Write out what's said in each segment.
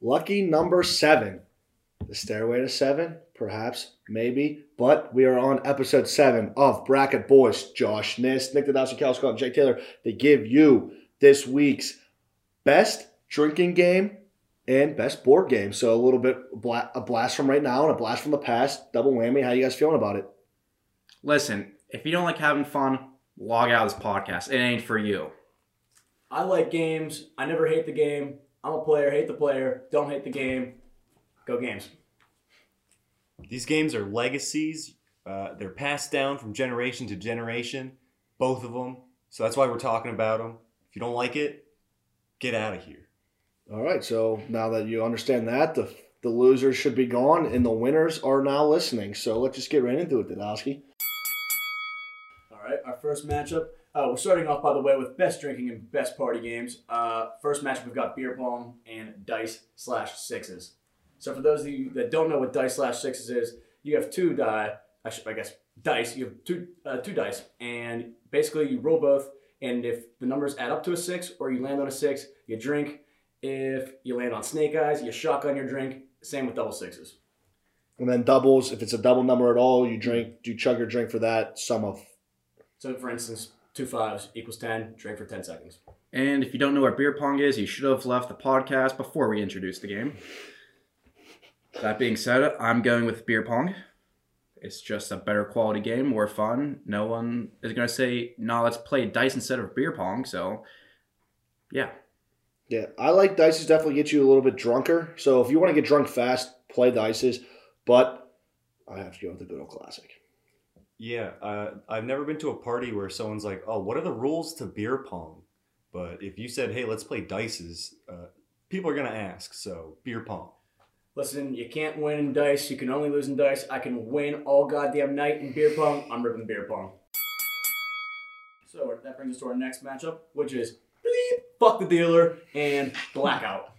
Lucky number seven. The Stairway to Seven, perhaps, maybe. But we are on episode seven of Bracket Boys. Josh Nist, Nick Dadowski, Cal Scott, and Jake Taylor. They give you this week's best drinking game and best board game. So a little bit bla- a blast from right now and a blast from the past. Double whammy. How you guys feeling about it? Listen, if you don't like having fun, log out of this podcast. It ain't for you. I like games. I never hate the game. I'm a player, hate the player, don't hate the game. Go games. These games are legacies. Uh, they're passed down from generation to generation, both of them. So that's why we're talking about them. If you don't like it, get out of here. All right. So now that you understand that, the the losers should be gone and the winners are now listening. So let's just get right into it, Dadowski. All right, our first matchup. Uh, we're starting off, by the way, with best drinking and best party games. Uh, first match, we've got beer pong and dice slash sixes. So for those of you that don't know what dice slash sixes is, you have two die. I, should, I guess dice. You have two uh, two dice, and basically you roll both. And if the numbers add up to a six, or you land on a six, you drink. If you land on snake eyes, you shotgun your drink. Same with double sixes. And then doubles, if it's a double number at all, you drink, you chug your drink for that sum of. So for instance, two fives equals ten. Drink for ten seconds. And if you don't know what beer pong is, you should have left the podcast before we introduced the game. That being said, I'm going with beer pong. It's just a better quality game, more fun. No one is going to say, no, let's play dice instead of beer pong. So, yeah. Yeah, I like dices. Definitely get you a little bit drunker. So if you want to get drunk fast, play dices. But I have to go with the good old classic. Yeah, uh, I've never been to a party where someone's like, "Oh, what are the rules to beer pong?" But if you said, "Hey, let's play dices," uh, people are gonna ask. So beer pong. Listen, you can't win in dice. You can only lose in dice. I can win all goddamn night in beer pong. I'm ripping beer pong. So that brings us to our next matchup, which is bleep, fuck the dealer and blackout.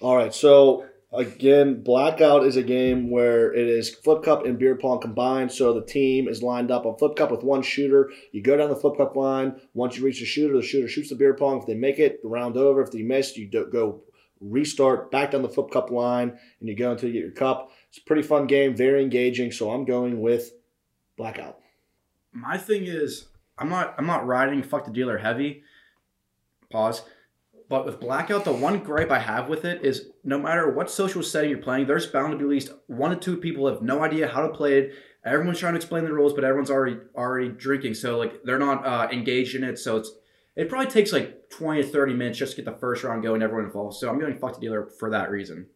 All right, so again, blackout is a game where it is flip cup and beer pong combined. So the team is lined up on flip cup with one shooter. You go down the flip cup line. Once you reach the shooter, the shooter shoots the beer pong. If they make it, the round over. If they miss, you go restart back down the flip cup line, and you go until you get your cup. It's a pretty fun game, very engaging. So I'm going with blackout. My thing is, I'm not I'm not riding fuck the dealer heavy. Pause. But with blackout, the one gripe I have with it is no matter what social setting you're playing, there's bound to be at least one or two people have no idea how to play it. Everyone's trying to explain the rules, but everyone's already already drinking, so like they're not uh, engaged in it. So it's it probably takes like 20 to 30 minutes just to get the first round going, everyone involved. So I'm going fuck the dealer for that reason.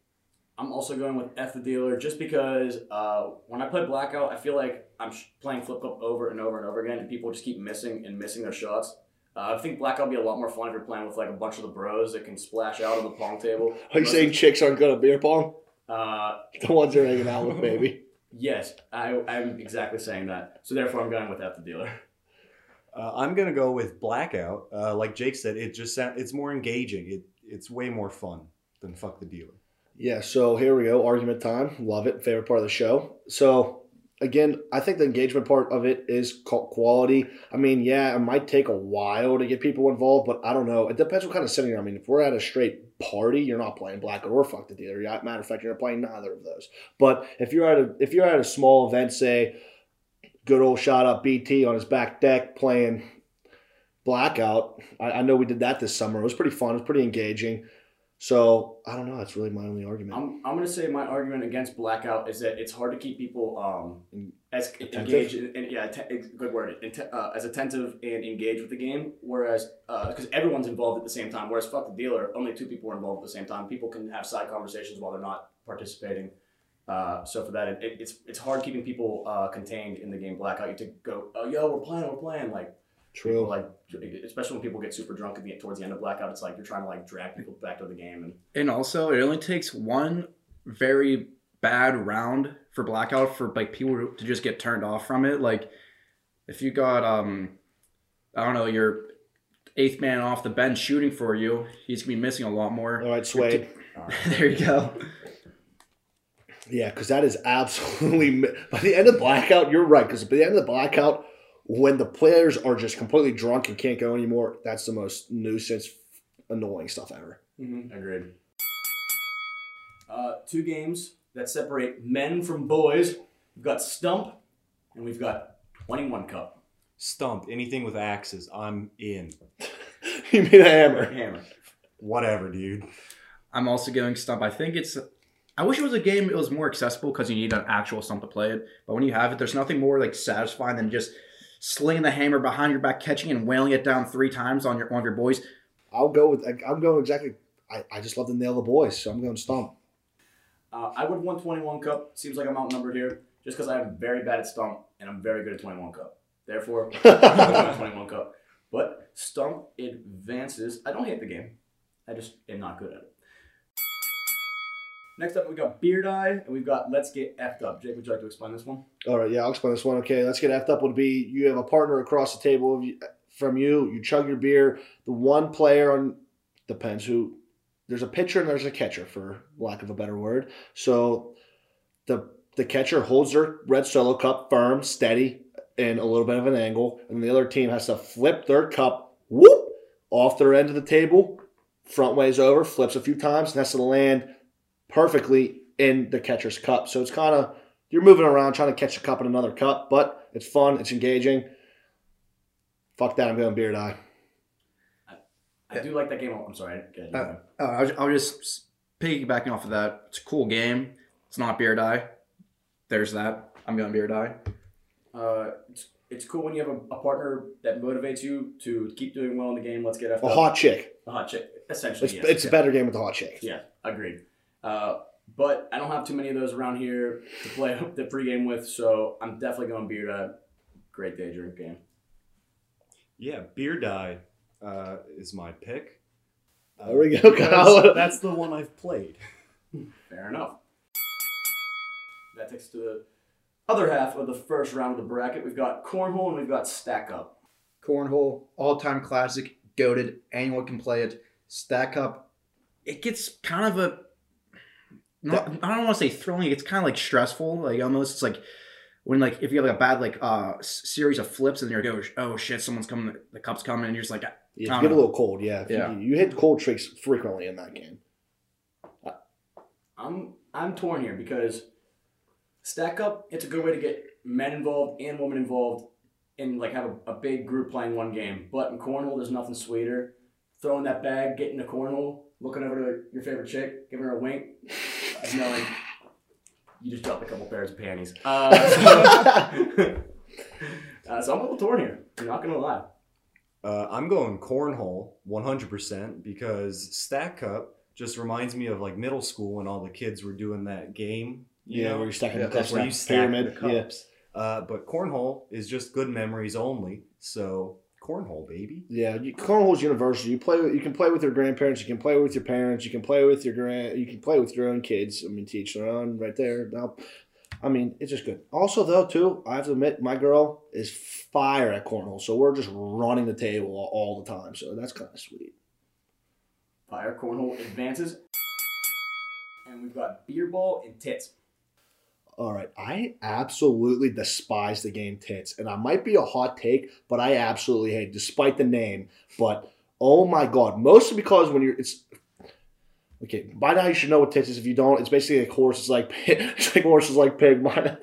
I'm also going with F the dealer just because uh, when I play blackout, I feel like I'm playing flip cup over and over and over again, and people just keep missing and missing their shots. Uh, I think blackout would be a lot more fun if you're playing with like a bunch of the bros that can splash out on the pong table. Are you saying chicks aren't good at beer pong? Uh, The ones you're hanging out with, baby. yes, I, I'm exactly saying that. So therefore, I'm going with F the dealer. Uh, I'm gonna go with blackout. Uh, like Jake said, it just sound, it's more engaging. It it's way more fun than fuck the dealer. Yeah, so here we go. Argument time. Love it. Favorite part of the show. So, again, I think the engagement part of it is quality. I mean, yeah, it might take a while to get people involved, but I don't know. It depends what kind of setting. I mean, if we're at a straight party, you're not playing black or fuck the dealer. Matter of fact, you're not playing neither of those. But if you're at a if you're at a small event, say, good old shot up BT on his back deck playing blackout. I, I know we did that this summer. It was pretty fun. It was pretty engaging. So I don't know. That's really my only argument. I'm, I'm gonna say my argument against blackout is that it's hard to keep people um as engaged and, yeah ex- good word inte- uh, as attentive and engaged with the game whereas because everyone's involved at the same time whereas fuck the dealer only two people are involved at the same time people can have side conversations while they're not participating uh, so for that it, it- it's it's hard keeping people uh, contained in the game blackout you have to go oh yo we're playing we're playing like people, True. like especially when people get super drunk at the towards the end of blackout it's like you're trying to like drag people back to the game and And also, it only takes one very bad round for blackout for like people to just get turned off from it. Like if you got um, I don't know, your eighth man off the bench shooting for you, he's gonna be missing a lot more. All right, Swade. there you go. Yeah, because that is absolutely by the end of blackout. You're right. Because by the end of the blackout, when the players are just completely drunk and can't go anymore, that's the most nuisance, annoying stuff ever. Mm-hmm. Agreed. Uh, two games that separate men from boys. We've got Stump, and we've got 21 Cup. Stump. Anything with axes, I'm in. you mean a hammer? Hammer. Whatever, dude. I'm also going stump. I think it's. I wish it was a game. It was more accessible because you need an actual stump to play it. But when you have it, there's nothing more like satisfying than just slinging the hammer behind your back, catching and wailing it down three times on your one of your boys. I'll go with. I'm going exactly. I, I just love to nail the boys, so I'm going stump. Uh, I would want 21 Cup. Seems like I'm outnumbered here just because I'm very bad at Stump and I'm very good at 21 Cup. Therefore, I'm 21 Cup. But Stump advances. I don't hate the game. I just am not good at it. Next up, we've got Beer Die, and we've got Let's Get Effed Up. Jake, would you like to explain this one? All right, yeah, I'll explain this one. Okay, let's get effed up. Would be you have a partner across the table from you. You chug your beer. The one player on depends who. There's a pitcher and there's a catcher, for lack of a better word. So, the the catcher holds their red solo cup firm, steady, and a little bit of an angle, and the other team has to flip their cup, whoop, off their end of the table, front ways over, flips a few times, and has to land perfectly in the catcher's cup. So it's kind of you're moving around trying to catch a cup in another cup, but it's fun, it's engaging. Fuck that, I'm going beer die. I do like that game. I'm sorry. Go ahead. Uh, I was, I was just piggybacking off of that. It's a cool game. It's not beer die. There's that. I'm going beer die. Uh, it's, it's cool when you have a, a partner that motivates you to keep doing well in the game. Let's get effed A up. hot chick. A hot chick. Essentially, It's, yes. it's a better game with a hot chick. Yeah, agreed. Uh, but I don't have too many of those around here to play the pregame with, so I'm definitely going beer die. Great day drink game. Yeah, Beer Die uh, is my pick. There we go, Kyle. That's the one I've played. Fair enough. That takes us to the other half of the first round of the bracket. We've got cornhole and we've got stack up. Cornhole, all time classic, goaded. Anyone can play it. Stack up. It gets kind of a. Not, I don't want to say thrilling. It's kind of like stressful. Like almost, it's like when like if you have like a bad like uh series of flips and you're go oh shit someone's coming the cup's coming and you're just like You I get a little cold, yeah. Yeah. You, you hit cold tricks frequently in that game. I'm I'm torn here because stack up. It's a good way to get men involved and women involved, and like have a, a big group playing one game. But in cornhole, there's nothing sweeter. Throwing that bag, getting the cornhole, looking over to your favorite chick, giving her a wink, and knowing you just dropped a couple pairs of panties. Uh, so, uh, so I'm a little torn here. I'm not gonna lie. Uh, I'm going cornhole 100% because Stack Cup just reminds me of like middle school when all the kids were doing that game. You yeah, know? where you're stacking Yeah, the that's cups, where you stack pyramid. the Yeah. cups. Uh, but cornhole is just good memories only. So cornhole, baby. Yeah, you, cornhole's universal. You play. With, you can play with your grandparents. You can play with your parents. You can play with your grand. You can play with your own kids. I mean, teach their own right there. Now, I mean, it's just good. Also, though, too, I have to admit, my girl is fire at cornhole. So we're just running the table all, all the time. So that's kind of sweet. Fire cornhole advances, and we've got beer ball and tits. All right, I absolutely despise the game Tits, and I might be a hot take, but I absolutely hate, despite the name. But oh my god, mostly because when you're it's okay. By now you should know what Tits is. If you don't, it's basically like horse is like pig. It's like horses like pig. Mine-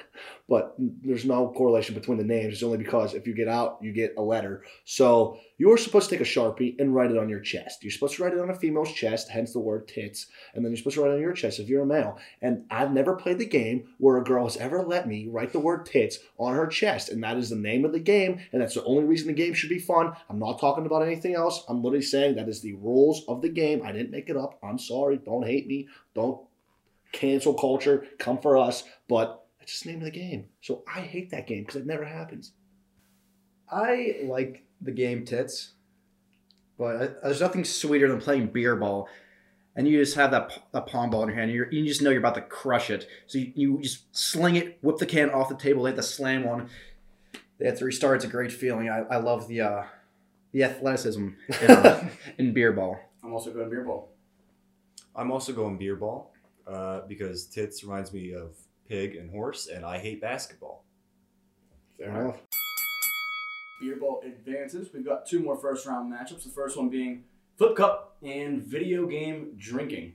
But there's no correlation between the names. It's only because if you get out, you get a letter. So you're supposed to take a sharpie and write it on your chest. You're supposed to write it on a female's chest, hence the word tits, and then you're supposed to write it on your chest if you're a male. And I've never played the game where a girl has ever let me write the word tits on her chest. And that is the name of the game. And that's the only reason the game should be fun. I'm not talking about anything else. I'm literally saying that is the rules of the game. I didn't make it up. I'm sorry. Don't hate me. Don't cancel culture. Come for us. But it's just the name of the game. So I hate that game because it never happens. I like the game tits, but there's nothing sweeter than playing beer ball, and you just have that p- that palm ball in your hand. And you're, you just know you're about to crush it. So you, you just sling it, whip the can off the table. They have to slam one. They have to restart. It's a great feeling. I, I love the uh, the athleticism in, uh, in beer ball. I'm also going beer ball. I'm also going beer ball uh, because tits reminds me of pig and horse, and I hate basketball. Fair enough. Beer ball advances. We've got two more first round matchups. The first one being Flip Cup and video game drinking.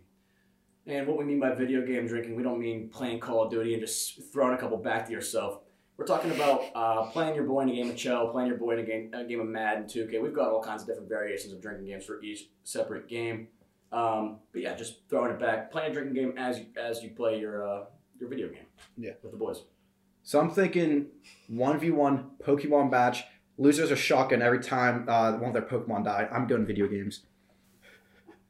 And what we mean by video game drinking, we don't mean playing Call of Duty and just throwing a couple back to yourself. We're talking about uh, playing your boy in a game of Chell, playing your boy in a game, a game of Madden 2K. We've got all kinds of different variations of drinking games for each separate game. Um, but yeah, just throwing it back, playing a drinking game as you, as you play your uh, your video game. Yeah. with the boys. So I'm thinking one v one Pokemon match. Losers are shotgun every time uh, one of their Pokemon die. I'm going video games.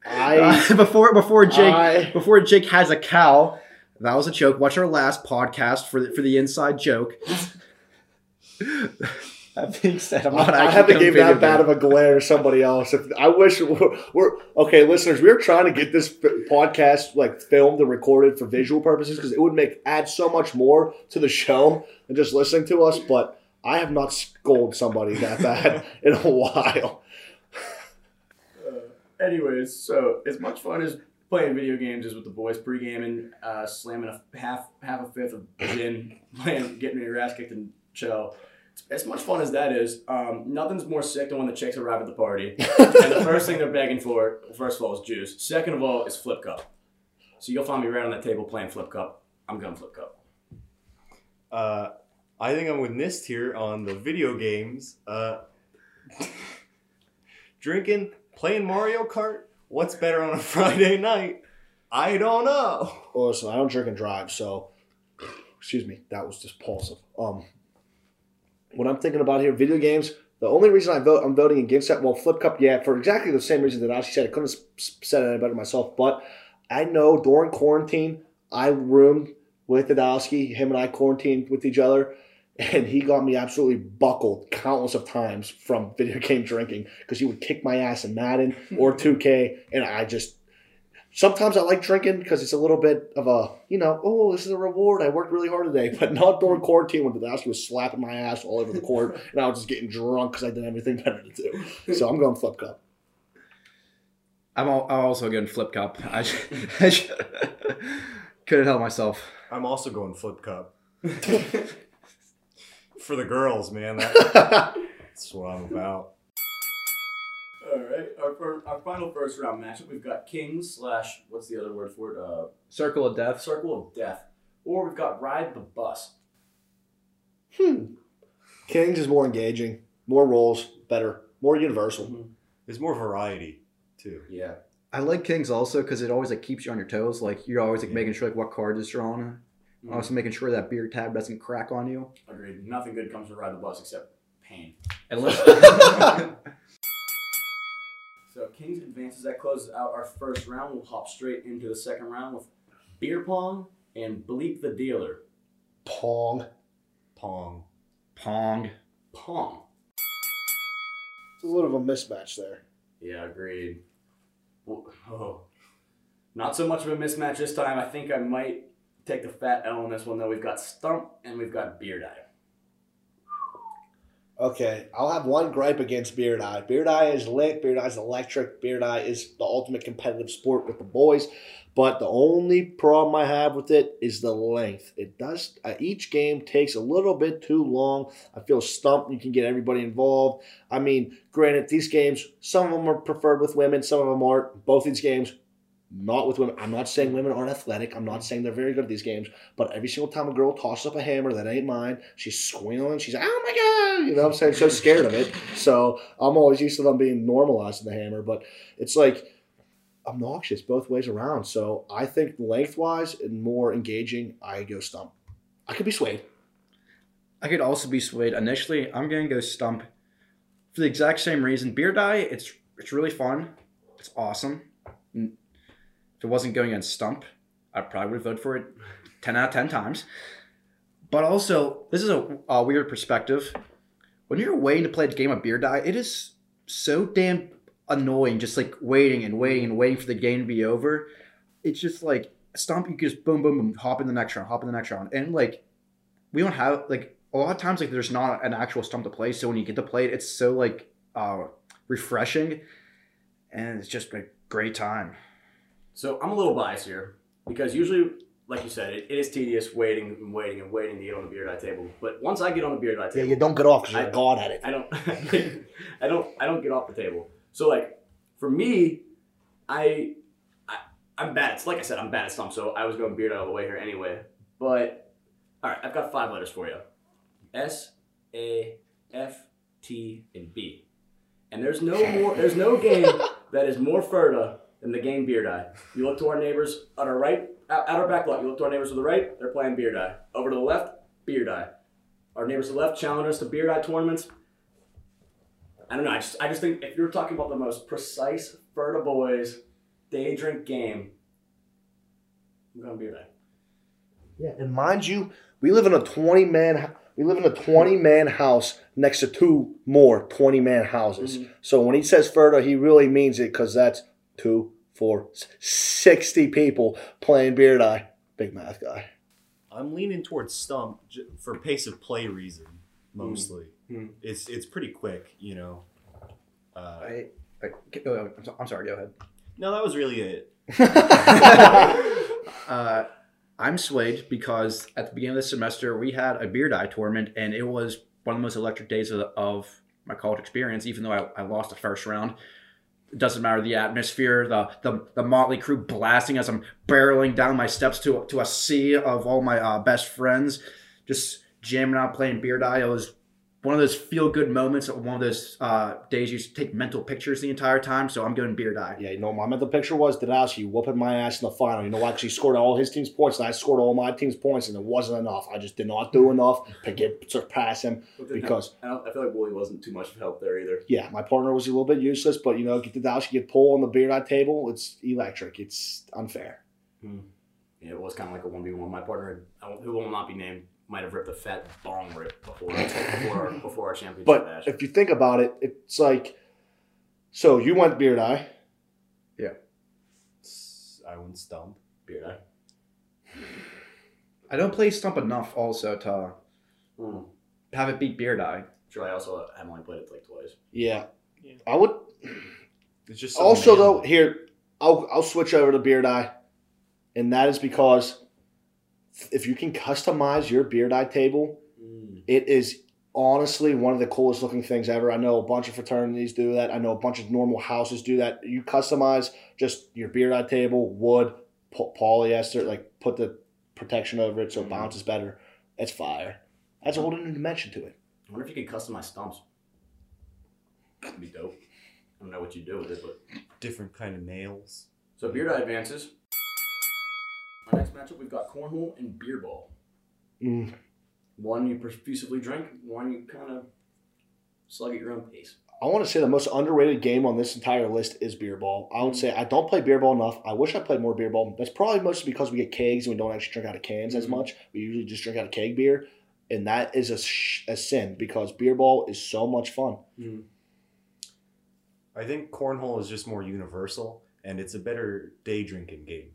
I, Uh, before before Jake I, before Jake has a cow. That was a joke. Watch our last podcast for the, for the inside joke. that being said, I'm not I actually haven't going gave that bad of a glare to somebody else. If, I wish we're, we're okay, listeners. We're trying to get this podcast like filmed and recorded for visual purposes because it would make add so much more to the show than just listening to us. But I have not scolded somebody that bad in a while. Uh, anyways, so as much fun as playing video games is with the boys, pre-gaming, uh, slamming a half half a fifth of gin, playing, getting your ass kicked in Chell. As much fun as that is, um, nothing's more sick than when the chicks arrive at the party and the first thing they're begging for, first of all, is juice. Second of all, is flip cup. So you'll find me right on that table playing flip cup. I'm going flip cup. Uh, I think I'm with Nist here on the video games. Uh, drinking, playing Mario Kart. What's better on a Friday night? I don't know. Well, listen, I don't drink and drive, so excuse me, that was just impulsive. Um, what I'm thinking about here, video games. The only reason I vote, I'm voting against that. Well, Flip Cup, yeah, for exactly the same reason that Ashi said. I couldn't have said it any better myself, but I know during quarantine, I roomed with Adowski. Him and I quarantined with each other, and he got me absolutely buckled countless of times from video game drinking because he would kick my ass in Madden or 2K, and I just sometimes I like drinking because it's a little bit of a, you know, oh, this is a reward. I worked really hard today, but not during mm. quarantine when the Dadowski was slapping my ass all over the court and I was just getting drunk because I didn't have anything better to do. So I'm going flip cup. I'm, al- I'm also going flip cup. I, sh- I sh- couldn't help myself. I'm also going flip cup. For the girls, man. That, that's what I'm about. All right, our, fir- our final first round matchup, we've got Kings slash, what's the other word for it? Uh, Circle of death. Circle of Death. Or we've got Ride the Bus. hmm. Kings is more engaging, more roles, better, more universal. There's more variety, too. Yeah. I like Kings also because it always like keeps you on your toes. Like you're always like Yeah. making sure like what card is drawn. Mhm. Also making sure that beer tab doesn't crack on you. Agreed. Nothing good comes from Ride the Bus except pain. Unless So Kings advances. That closes out our first round. We'll hop straight into the second round with Beer Pong and Bleep the Dealer. Pong. Pong. Pong. Pong. It's a little of a mismatch there. Yeah, agreed. Oh. Not so much of a mismatch this time. I think I might take the fat L on this one, though. We've got Stump and we've got Beer Die. Okay, I'll have one gripe against Beer Die. Beer Die is lit. Beer Die is electric. Beer Die is the ultimate competitive sport with the boys. But the only problem I have with it is the length. It does. Uh, each game takes a little bit too long. I feel stumped. You can get everybody involved. I mean, granted, these games, some of them are preferred with women, some of them aren't. Both these games, not with women. I'm not saying women aren't athletic. I'm not saying they're very good at these games. But every single time a girl tosses up a hammer that ain't mine, she's squealing. She's like, oh my God. You know what I'm saying? So scared of it. So I'm always used to them being normalized in the hammer. But it's like obnoxious both ways around. So I think lengthwise and more engaging, I go stump. I could be swayed. I could also be swayed. Initially, I'm gonna go stump for the exact same reason. Beer die, it's it's really fun. It's awesome. If it wasn't going against stump, I probably would have voted for it ten out of ten times. But also, this is a, a weird perspective. When you're waiting to play a game of beer die, it is so damn annoying. Just like waiting and waiting and waiting for the game to be over. It's just like stump. You just boom, boom, boom, hop in the next round, hop in the next round, and like we don't have like a lot of times like there's not an actual stump to play so when you get to play it it's so like uh refreshing and it's just a great time So I'm a little biased here because usually, like you said, it, it is tedious waiting and waiting and waiting to get on the beer die table. But once I get on the beard table, Yeah, you don't get off because you're I- a god at it. I don't, I don't, I don't get off the table. So like for me, I, I, I'm bad. It's like I said, I'm bad at stump, so I was going beard all the way here anyway. But all right, I've got five letters for you: S, A, F, T, and B. And there's no more. There's no game that is more fertile than the game Beer Die. You look to our neighbors on our right, out, out our back lot. You look to our neighbors to the right. They're playing Beer Die. Over to the left, Beer Die. Our neighbors to the left challenge us to Beer Die tournaments. I don't know. I just, I just think if you're talking about the most precise Ferta Boys day drink game, I'm going Beer Die. Yeah, and mind you, we live in a twenty man. We live in a twenty man house next to two more twenty man houses. Mhm. So when he says Ferta, he really means it because that's two, four, 60 people playing Beer Die. Big math guy. I'm leaning towards Stump for pace of play reason, mostly. Hmm. It's it's pretty quick, you know. Uh, I, I, oh, I'm, so- I'm sorry. Go ahead. no, that was really it. uh, I'm swayed because at the beginning of the semester we had a beer die tournament and it was one of the most electric days of, of my college experience. Even though I, I lost the first round, it doesn't matter the atmosphere, the, the the motley crew blasting as I'm barreling down my steps to to a sea of all my uh, best friends, just jamming out playing beer. It was one of those feel good moments. One of those uh, days you take mental pictures the entire time. So I'm going beer die. Yeah, you know, what my mental picture was Dadashi whooping my ass in the final. You know, I actually scored all his team's points, and I scored all my team's points, and it wasn't enough. I just did not do enough to get surpass him because, I, don't, I feel like Wooly wasn't too much of help there either. yeah, my partner was a little bit useless, but, you know, get Dadashi get pull on the beer die table, it's electric. It's unfair. Yeah, it was kind of like a one v one. My partner, I who will not be named, might have ripped a fat bong rip before before our, before our championship But match. if you think about it, it's like, so you went beer die. Yeah. S- I went Stump. Beer die. I don't play stump enough also to Mm. have it beat beer die. Sure, I also have only played it like twice. Yeah. Yeah. I would It's just also manly. though here I'll I'll switch over to beer die, and that is because if you can customize your beer die table, Mm. it is honestly one of the coolest looking things ever. I know a bunch of fraternities do that. I know a bunch of normal houses do that. You customize just your beer die table, wood, polyester, like put the protection over it so it Mhm. bounces better. It's fire. That's a whole new dimension to it. I wonder if you could customize stumps. That'd be dope. I don't know what you do with it, but different kind of nails. so beer die advances. Our next matchup, we've got cornhole and beer ball. Mm. One you profusively drink, one you kind of slug at your own pace. I want to say the most underrated game on this entire list is beer ball. I would say I don't play beer ball enough. I wish I played more beer ball. That's probably mostly because we get kegs and we don't actually drink out of cans as Mhm. much. We usually just drink out of keg beer, and that is a, sh- a sin because beer ball is so much fun. I think cornhole is just more universal, and it's a better day drinking game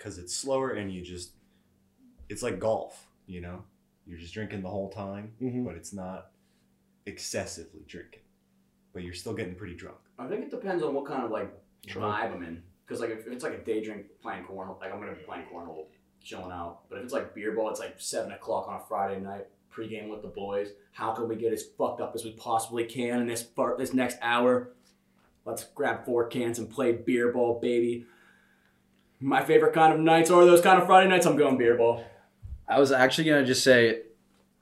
because it's slower and you just it's like golf. You know, you're just drinking the whole time, Mhm. but it's not excessively drinking, but you're still getting pretty drunk. I think it depends on what kind of like True. vibe I'm in. Because like if it's like a day drink playing cornhole, like I'm gonna be playing cornhole, chilling out. But if it's like beer ball, it's like seven o'clock on a Friday night, pregame with the boys. How can we get as fucked up as we possibly can in this far, this next hour? Let's grab four cans and play beer ball, baby. My favorite kind of nights are those kind of Friday nights. I'm going beer ball. I was actually gonna just say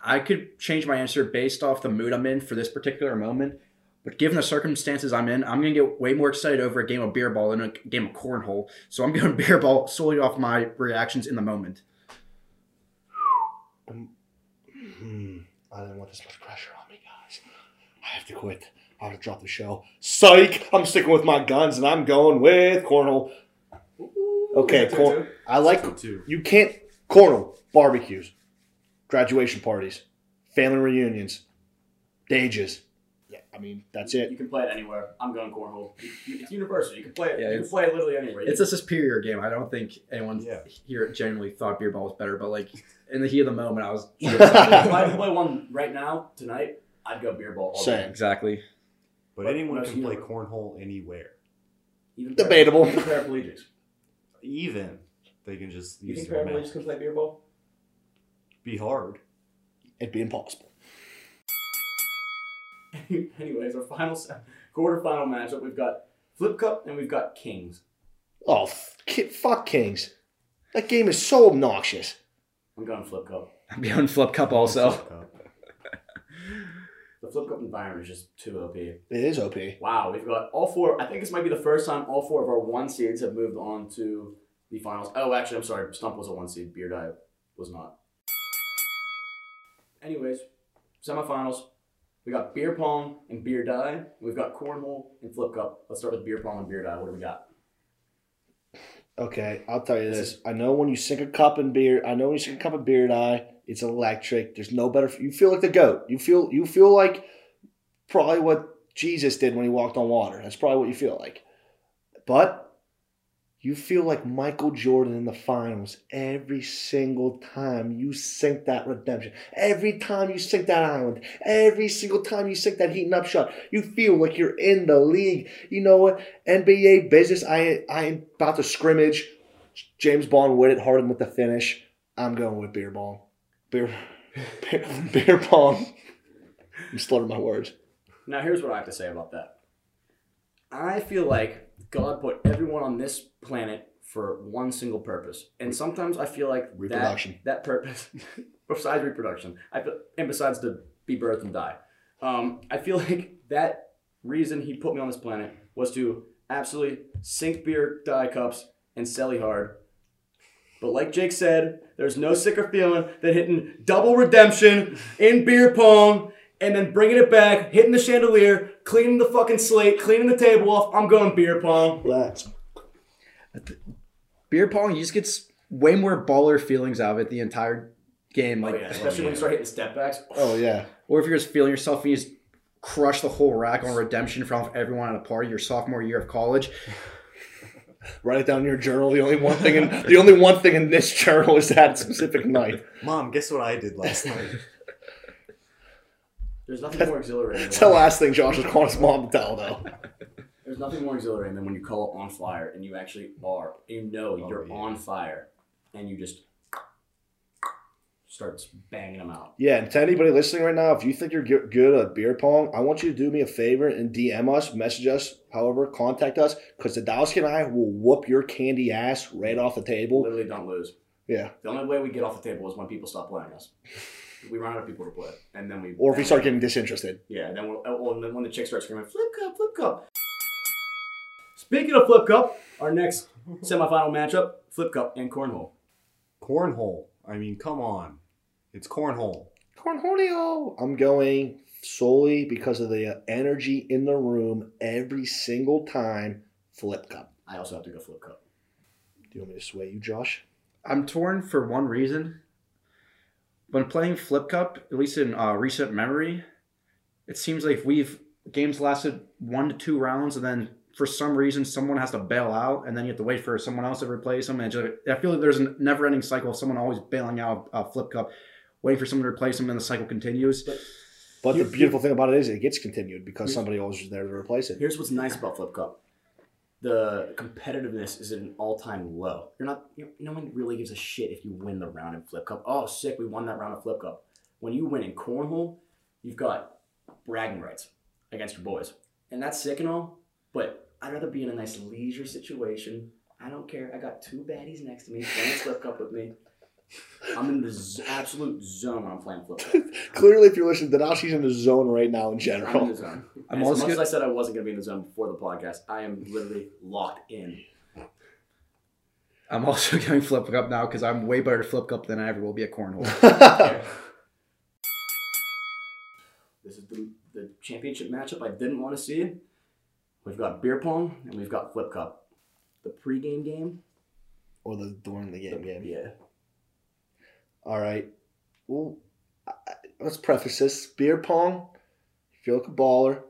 I could change my answer based off the mood I'm in for this particular moment. But given the circumstances I'm in, I'm gonna get way more excited over a game of beer ball than a game of cornhole. So I'm going beer ball solely off my reactions in the moment. Hmm. I didn't want this much pressure on me, guys. I have to quit. I have to drop the show. Psych! I'm sticking with my guns and I'm going with cornhole. Okay, Two, corn. I like So too. You can't cornhole barbecues, graduation parties, family reunions, dages. Yeah, I mean that's it. You can play it anywhere. I'm going cornhole. You- you- It's universal. You can play it. Yeah, you can play it literally anywhere. You It's a superior game. I don't think anyone Yeah. here genuinely thought beer ball was better, but like in the heat of the moment, I was if I had to play one right now tonight, I'd go beer ball. All Same. day. exactly. But But anyone can play cornhole anywhere. Even Debatable. Even paraplegics. Even they can just You use think their paraplegics mouth. can play beer ball? Be hard. It'd be impossible. Anyways, our final se- quarterfinal matchup, we've got Flip Cup and we've got Kings. Oh, f- ki- fuck Kings. That game is so obnoxious. I'm going flip cup. I'm going Flip Cup also. The flip cup environment is just too OP. It is OP. Wow, we've got all four. I think this might be the first time all four of our one seeds have moved on to the finals. Oh, actually, I'm sorry. Stump was a one seed. Beer Die was not. Anyways, semifinals. We got beer pong and beer die. We've got cornhole and flip cup. Let's start with beer pong and beer die. What do we got? Okay, I'll tell you this. I know when you sink a cup in beer, I know when you sink a cup of beer die, it's electric. There's no better. You feel like the goat. You feel you feel like probably what Jesus did when he walked on water. That's probably what you feel like. But you feel like Michael Jordan in the finals every single time you sink that redemption. Every time you sink that island. Every single time you sink that heating up shot. You feel like you're in the league. You know what? NBA business. I I am about to scrimmage. James Bond with it, Harden with the finish. I'm going with beer bong. Beer beer, beer pong. I'm slaughtering my words. Now, here's what I have to say about that. I feel like God put everyone on this planet for one single purpose, and sometimes I feel like Reproduction. That, that purpose, besides reproduction, I feel, and besides to be birthed and die, um, I feel like that reason He put me on this planet was to absolutely sink beer die cups and selly hard. But like Jake said, there's no sicker feeling than hitting double redemption in beer pong and then bringing it back, hitting the chandelier, cleaning the fucking slate, cleaning the table off. I'm going beer pong. Let's. Beer pong, you just get way more baller feelings out of it the entire game. Oh Like, yeah, especially when you start hitting step backs. Oh yeah. or if you're just feeling yourself and you just crush the whole rack on redemption in front of everyone at a party your sophomore year of college. Write it down in your journal. The only one thing in the only one thing in this journal is that specific night. Mom, guess what I did last night? There's nothing more exhilarating. It's the last thing Josh was calling his mom to tell though. There's nothing more exhilarating than when you call it on fire and you actually are. You know Oh, you're yeah. on fire, and you just starts banging them out. Yeah, and to anybody listening right now, if you think you're good good at beer pong, I want you to do me a favor and DM us, message us, however, contact us, because the Dowski and I will whoop your candy ass right off the table. Literally, don't lose. Yeah, The only way we get off the table is when people stop playing us. We run out of people to play, and then we. or if we start getting disinterested. Yeah, then we'll, oh, and then when the chicks start screaming, flip cup, flip cup. Speaking of flip cup, our next semifinal matchup, flip cup and cornhole. cornhole. I mean, come on. It's cornhole. Cornholio. I'm going solely because of the energy in the room every single time. Flip cup. I also have to go flip cup. Do you want me to sway you, Josh? I'm torn for one reason. When playing Flip Cup, at least in uh, recent memory, it seems like we've games lasted one to two rounds, and then for some reason someone has to bail out, and then you have to wait for someone else to replace them. And just, I feel like there's a never-ending cycle of someone always bailing out a Flip Cup, waiting for someone to replace them, and the cycle continues. But You- the beautiful thing about it is it gets continued because somebody always is there to replace it. Here's what's nice about flip cup. The competitiveness is at an all-time low. You're not. You no one really gives a shit if you win the round in flip cup. Oh, sick! We won that round of flip cup. When you win in cornhole, you've got bragging rights against your boys, and that's sick and all. But I'd rather be in a nice leisure situation. I don't care. I got two baddies next to me playing flip cup with me. I'm in the z- absolute zone when I'm playing flip cup. Clearly, if you're listening, Danashi's in the zone right now in general. I'm in the zone. I'm as also much as I said I wasn't going to be in the zone before the podcast, I am literally locked in. I'm also going Flip Cup now because I'm way better at Flip Cup than I ever will be at Cornhole. This is the, the championship matchup I didn't want to see. We've got beer pong and we've got flip cup. The pregame game. Game or the during the game game. Yeah. All right. Well, let's preface this. Beer pong, you feel like a baller.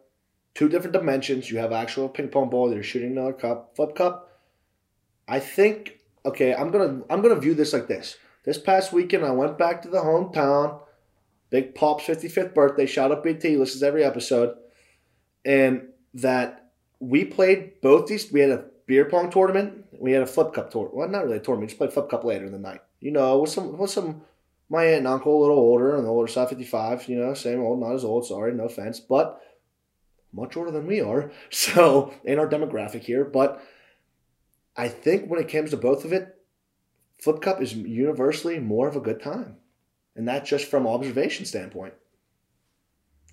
Two different dimensions. You have actual ping pong ball. You're shooting another cup. Flip cup. I think. Okay, I'm gonna I'm gonna view this like this. This past weekend, I went back to the hometown. Big Pop's 55th birthday. Shout out BT. Listens every episode. And that we played both these. We had a beer pong tournament. We had a flip cup tournament. Well, not really a tournament. We just played flip cup later in the night. You know, with some with some my aunt and uncle a little older on the older side, 55. You know, same old, not as old. Sorry, no offense, but much older than we are. So in our demographic here, but I think when it comes to both of it, Flip Cup is universally more of a good time. And that's just from observation standpoint.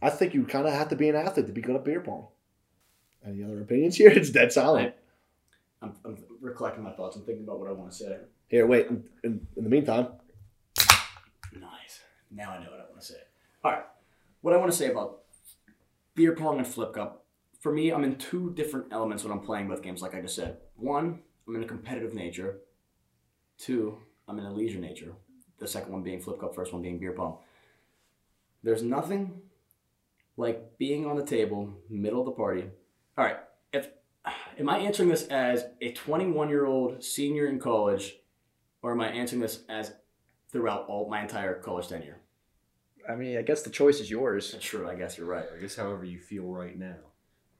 I think you kind of have to be an athlete to be good at beer pong. Any other opinions here? It's dead silent. I'm, I'm recollecting my thoughts. I'm thinking about what I want to say. Here, wait. In, in, the meantime, Nice. Now I know what I want to say. All right. What I want to say about beer pong and flip cup. For me, I'm in two different elements when I'm playing both games, like I just said. One, I'm in a competitive nature. Two, I'm in a leisure nature. The second one being flip cup, first one being beer pong. There's nothing like being on the table, middle of the party. All right. If am I answering this as a 21 year old senior in college, or am I answering this as throughout all my entire college tenure. I mean, I guess the choice is yours. That's true. I guess you're right. I guess however you feel right now.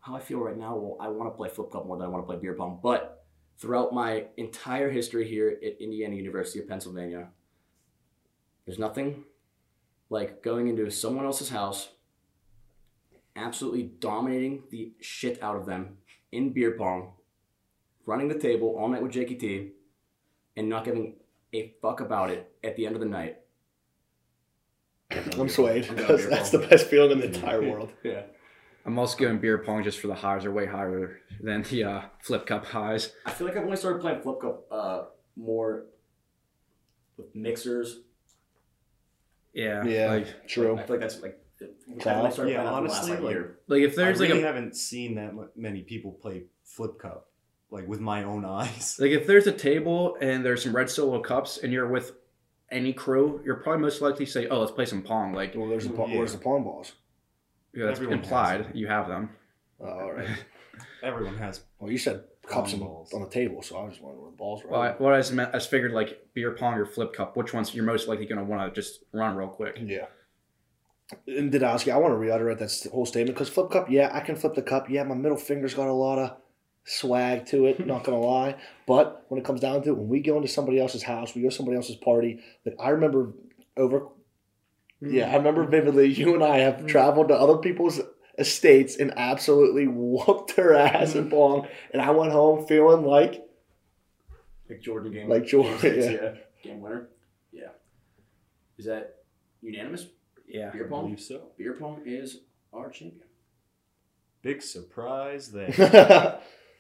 How I feel right now, well, I want to play flip cup more than I want to play beer pong. But throughout my entire history here at Indiana University of Pennsylvania, there's nothing like going into someone else's house, absolutely dominating the shit out of them in beer pong, running the table all night with Jakey T, and not giving a fuck about it at the end of the night. I'm swayed because that's pong. the best feeling in the entire world. Yeah. I'm also going beer pong just for the highs are way higher than the uh, flip cup highs. I feel like I've only started playing flip cup uh, more with mixers. Yeah. Yeah, Like, true. I feel like that's like we Cloud? kind of like started Yeah, playing that for the honestly, like, like- if there's I really like a haven't seen that many people play flip cup, like with my own eyes. like if there's a table and there's some red solo cups and you're with any crew, you're probably most likely to say, "Oh, let's play some pong." Like Well, there's the pong, Yeah. where's the pong balls? yeah, that's Everyone implied. You have them. Oh, all right. Everyone has. Well, you said cups Pong on, balls. on the table, so I was just wondering where the balls were. Well, I, what I just meant, I just figured like beer pong or flip cup. Which one's you're most likely going to want to just run real quick? Yeah. And did I ask you? I want to reiterate that whole statement because flip cup, yeah, I can flip the cup. Yeah, my middle finger's got a lot of swag to it, not gonna lie. But when it comes down to it, when we go into somebody else's house, we go to somebody else's party. Like I remember over, yeah, I remember mm. vividly. You and I have mm. traveled to other people's estates and absolutely whooped their ass in mm. pong, and I went home feeling like Like Jordan game. Like Jordan, game six, yeah. Game winner. Yeah. Is that unanimous? Yeah. Beer I pong. believe so. Beer pong is our champion. Big surprise there.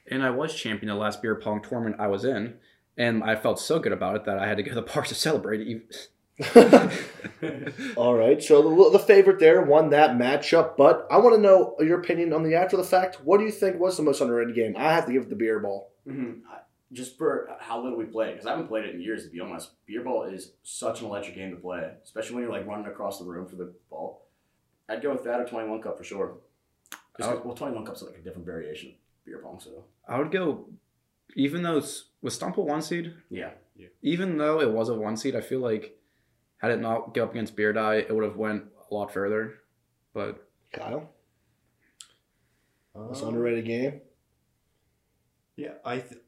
And I was champion the last beer pong tournament I was in, and I felt so good about it that I had to go to the park to celebrate it. even- All right, so the, the favorite there won that matchup, but I want to know your opinion on the after the fact. What do you think was the most underrated game? I have to give it the beer ball. Mm-hmm. Just for how little we played, because I haven't played it in years. To be honest, beer ball is such an electric game to play, especially when you're like running across the room for the ball. I'd go with that or twenty one cup for sure. Just 'cause- Oh. well, twenty one cup's like a different variation of beer pong, so I would go, even though it's, was Stump a one seed, yeah. even though it was a one seed, I feel like had it not go up against Beer Die, it would have went a lot further. But Kyle, most Um, underrated game. Yeah, I th-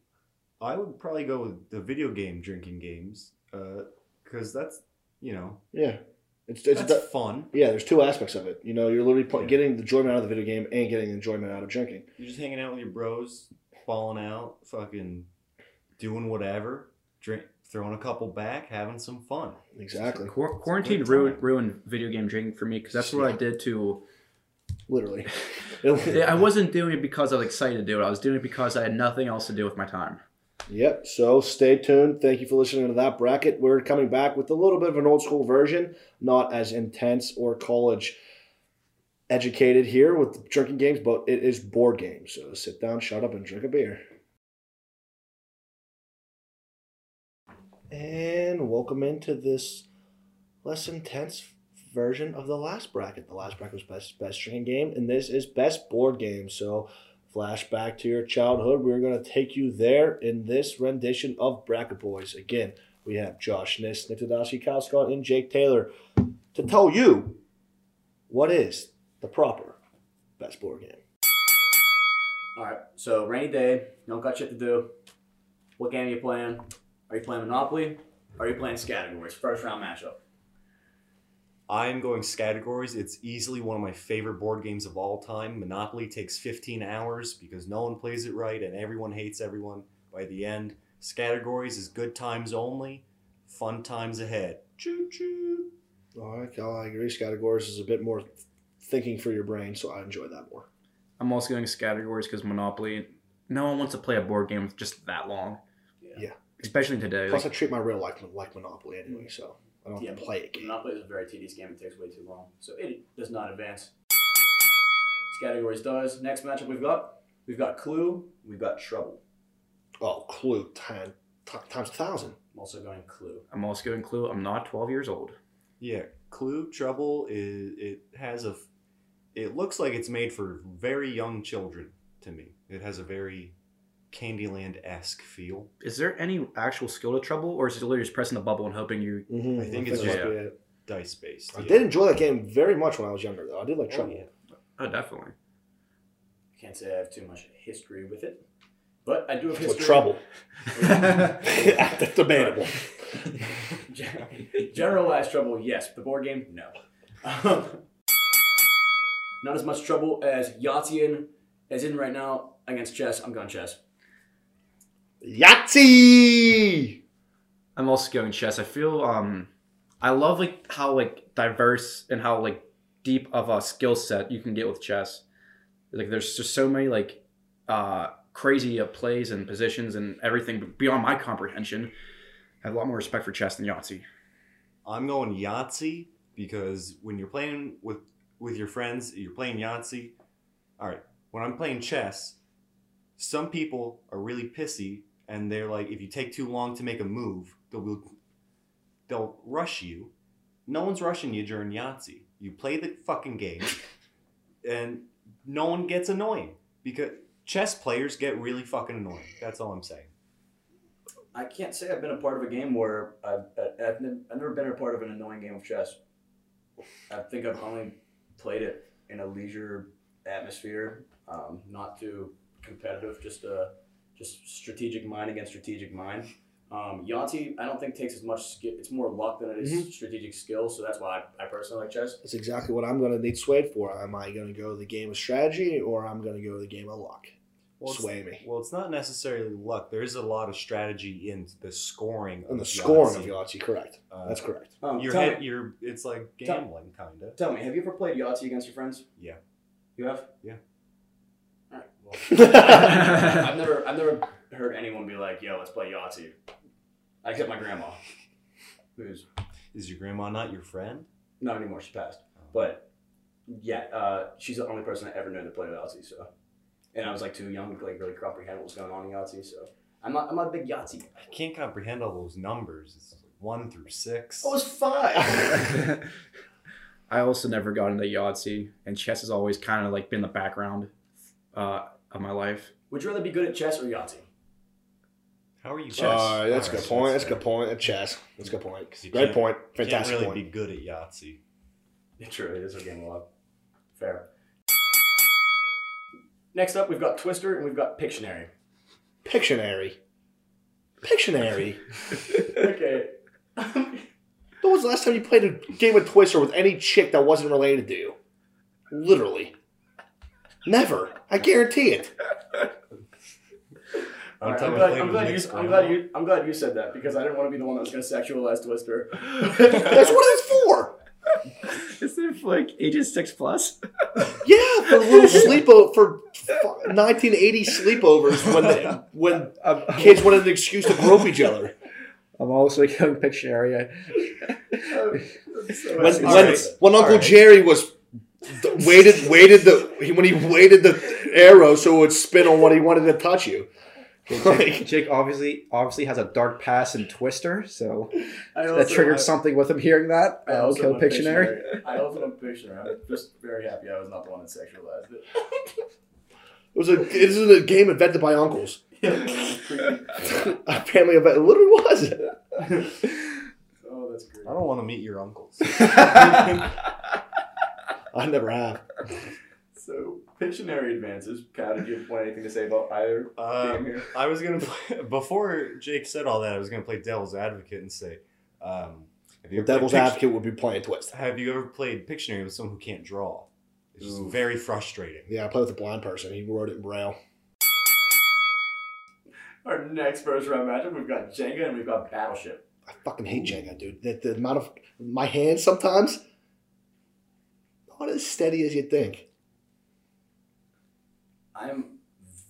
I would probably go with the video game drinking games, Uh because that's you know Yeah, it's it's that's fun. yeah. There's two aspects of it. You know, you're literally pl- Yeah. getting the enjoyment out of the video game and getting the enjoyment out of drinking. You're just hanging out with your bros, falling out, fucking doing whatever, drink, throwing a couple back, having some fun. Exactly, Quar- quarantine ruined, ruined video game drinking for me because that's what I did to. literally. I wasn't doing it because I was excited to do it. I was doing it because I had nothing else to do with my time. Yep. So stay tuned. Thank you for listening to that bracket. We're coming back with a little bit of an old school version, not as intense or college educated here with drinking games, but it is board games. So sit down, shut up, and drink a beer. And welcome into this less intense version of the last bracket. The last bracket was best best drinking game, and this is best board game. So flashback to your childhood. We're going to take you there in this rendition of Bracket Boys. Again, we have Josh Niss, Nick Tedosky, Kyle Scott, and Jake Taylor to tell you what is the proper best board game. All right. So rainy day, don't got shit to do. What game are you playing? Are you playing Monopoly? Are you playing categories? First round matchup. I'm going categories. It's easily one of my favorite board games of all time. Monopoly takes 15 hours because no one plays it right and everyone hates everyone. by the end. Categories is good times only, fun times ahead. Choo choo. All right, Cal, I agree. Categories is a bit more thinking for your brain, so I enjoy that more. I'm also going categories because Monopoly. No one wants to play a board game just that long. Yeah. Especially today. Plus, Like, I treat my real life like Monopoly anyway, so I don't Yeah, have to play a game. Monopoly is a very tedious game. It takes way too long, so it does not advance. Categories does. Next matchup we've got we've got Clue. We've got Trouble. Oh, Clue time, t- times a thousand. I'm also going Clue. I'm also going Clue. I'm not 12 years old. Yeah, Clue Trouble is it has a, it looks like it's made for very young children to me. It has a very Candyland esque feel. Is there any actual skill to Trouble, or is it literally just pressing the bubble and hoping you? Mm-hmm. I think it's just- might be it. Dice based. I did enjoy that game very much when I was younger, though. I did like Oh, Trouble. yeah. Oh, definitely. Can't say I have too much history with it, but I do have history. With history. Trouble. That's debatable. Generalized trouble, yes. The board game, no. Um, not as much trouble as Yahtzee as in right now against chess. I'm going chess. Yahtzee! I'm also going chess. I feel um, I love like how like diverse and how like deep of a skill set you can get with chess. Like there's just so many like uh crazy uh, plays and positions and everything beyond my comprehension. I have a lot more respect for chess than Yahtzee. I'm going Yahtzee because when you're playing with with your friends, you're playing Yahtzee. All right, when I'm playing chess, some people are really pissy and they're like, if you take too long to make a move, they'll they'll rush you. No one's rushing you during Yahtzee. You play the fucking game, and no one gets annoying because chess players get really fucking annoying. That's all I'm saying. I can't say I've been a part of a game where I've, I've, I've never been a part of an annoying game of chess. I think I've only played it in a leisure atmosphere, um, not too competitive, just a just strategic mind against strategic mind. Um, Yahtzee, I don't think takes as much skill. It's more luck than it is strategic skill, so that's why I, I personally like chess. That's exactly what I'm going to need Swayed for. Am I going to go the game of strategy or I'm going to go the game of luck? Well, Sway me. Well, it's not necessarily luck. There is a lot of strategy in the scoring. And the of scoring of Yahtzee. Yahtzee, correct. Uh, That's correct. Um, Your tell, head, me, your it's like gambling, kind of. tell me, have you ever played Yahtzee against your friends? Yeah. You have? Yeah. All right. Well, I've never, I've never heard anyone be like, "Yo, let's play Yahtzee." Except my grandma, who's Is your grandma not your friend? not anymore. She passed. But yeah, uh, she's the only person I ever knew that played Yahtzee. So, and I was like too young to like really comprehend what was going on in Yahtzee. So, I'm not, I'm not a big Yahtzee guy. I can't comprehend all those numbers. It's like one through six. I was five. I also never got into Yahtzee, and chess has always kind of like been the background uh, of my life. Would you rather be good at chess or Yahtzee? How are you? Chess. All right, uh, that's a good right, point. That's a good point. At chess. That's a good point. you Great can't- point. You can't Fantastic really point. be good at Yahtzee. It True, it is a game of love. Fair. Next up, we've got Twister and we've got Pictionary. Pictionary. Pictionary. okay. when was the last time you played a game of Twister with any chick that wasn't related to you? Literally. Never. I guarantee it. All One right, I'm, glad, I'm, glad you, I'm glad you I'm glad you said that because I didn't want to be the one that was going to sexualize Twister. That's what it's for. Is it for like ages six plus? Yeah, for little sleepover for 1980 sleepovers when they, when I'm, kids wanted an excuse to grope each other. I'm also going Pictionary. Oh, when, All when, right. when Uncle All right. Jerry was waited waited the he- when he waited the arrow so it would spin on what he wanted to touch you. Jake, Jake obviously obviously has a dark pass and Twister, so I that also- triggered I- something with him hearing that. I I'll also kill love Pictionary. I also love Pictionary. I'm just very happy I was not the one that sexualized it. It was a this is a game invented by uncles. Creepy. Apparently, it literally was. oh, that's great. I don't want to meet your uncles. I never have. So, Pictionary advances. Cal, did you want anything to say about either Uh, game here? I was gonna play, before Jake said all that. I was gonna play devil's advocate and say, um, have you The ever devil's played advocate would be playing Twist. Have you ever played Pictionary with someone who can't draw? It's just Oof. very frustrating. Yeah, I played with a blind person. He wrote it in braille. Our next first round matchup, we've got Jenga and we've got Battleship. I fucking hate Jenga, dude. The, the amount of my hands sometimes not as steady as you'd think. I'm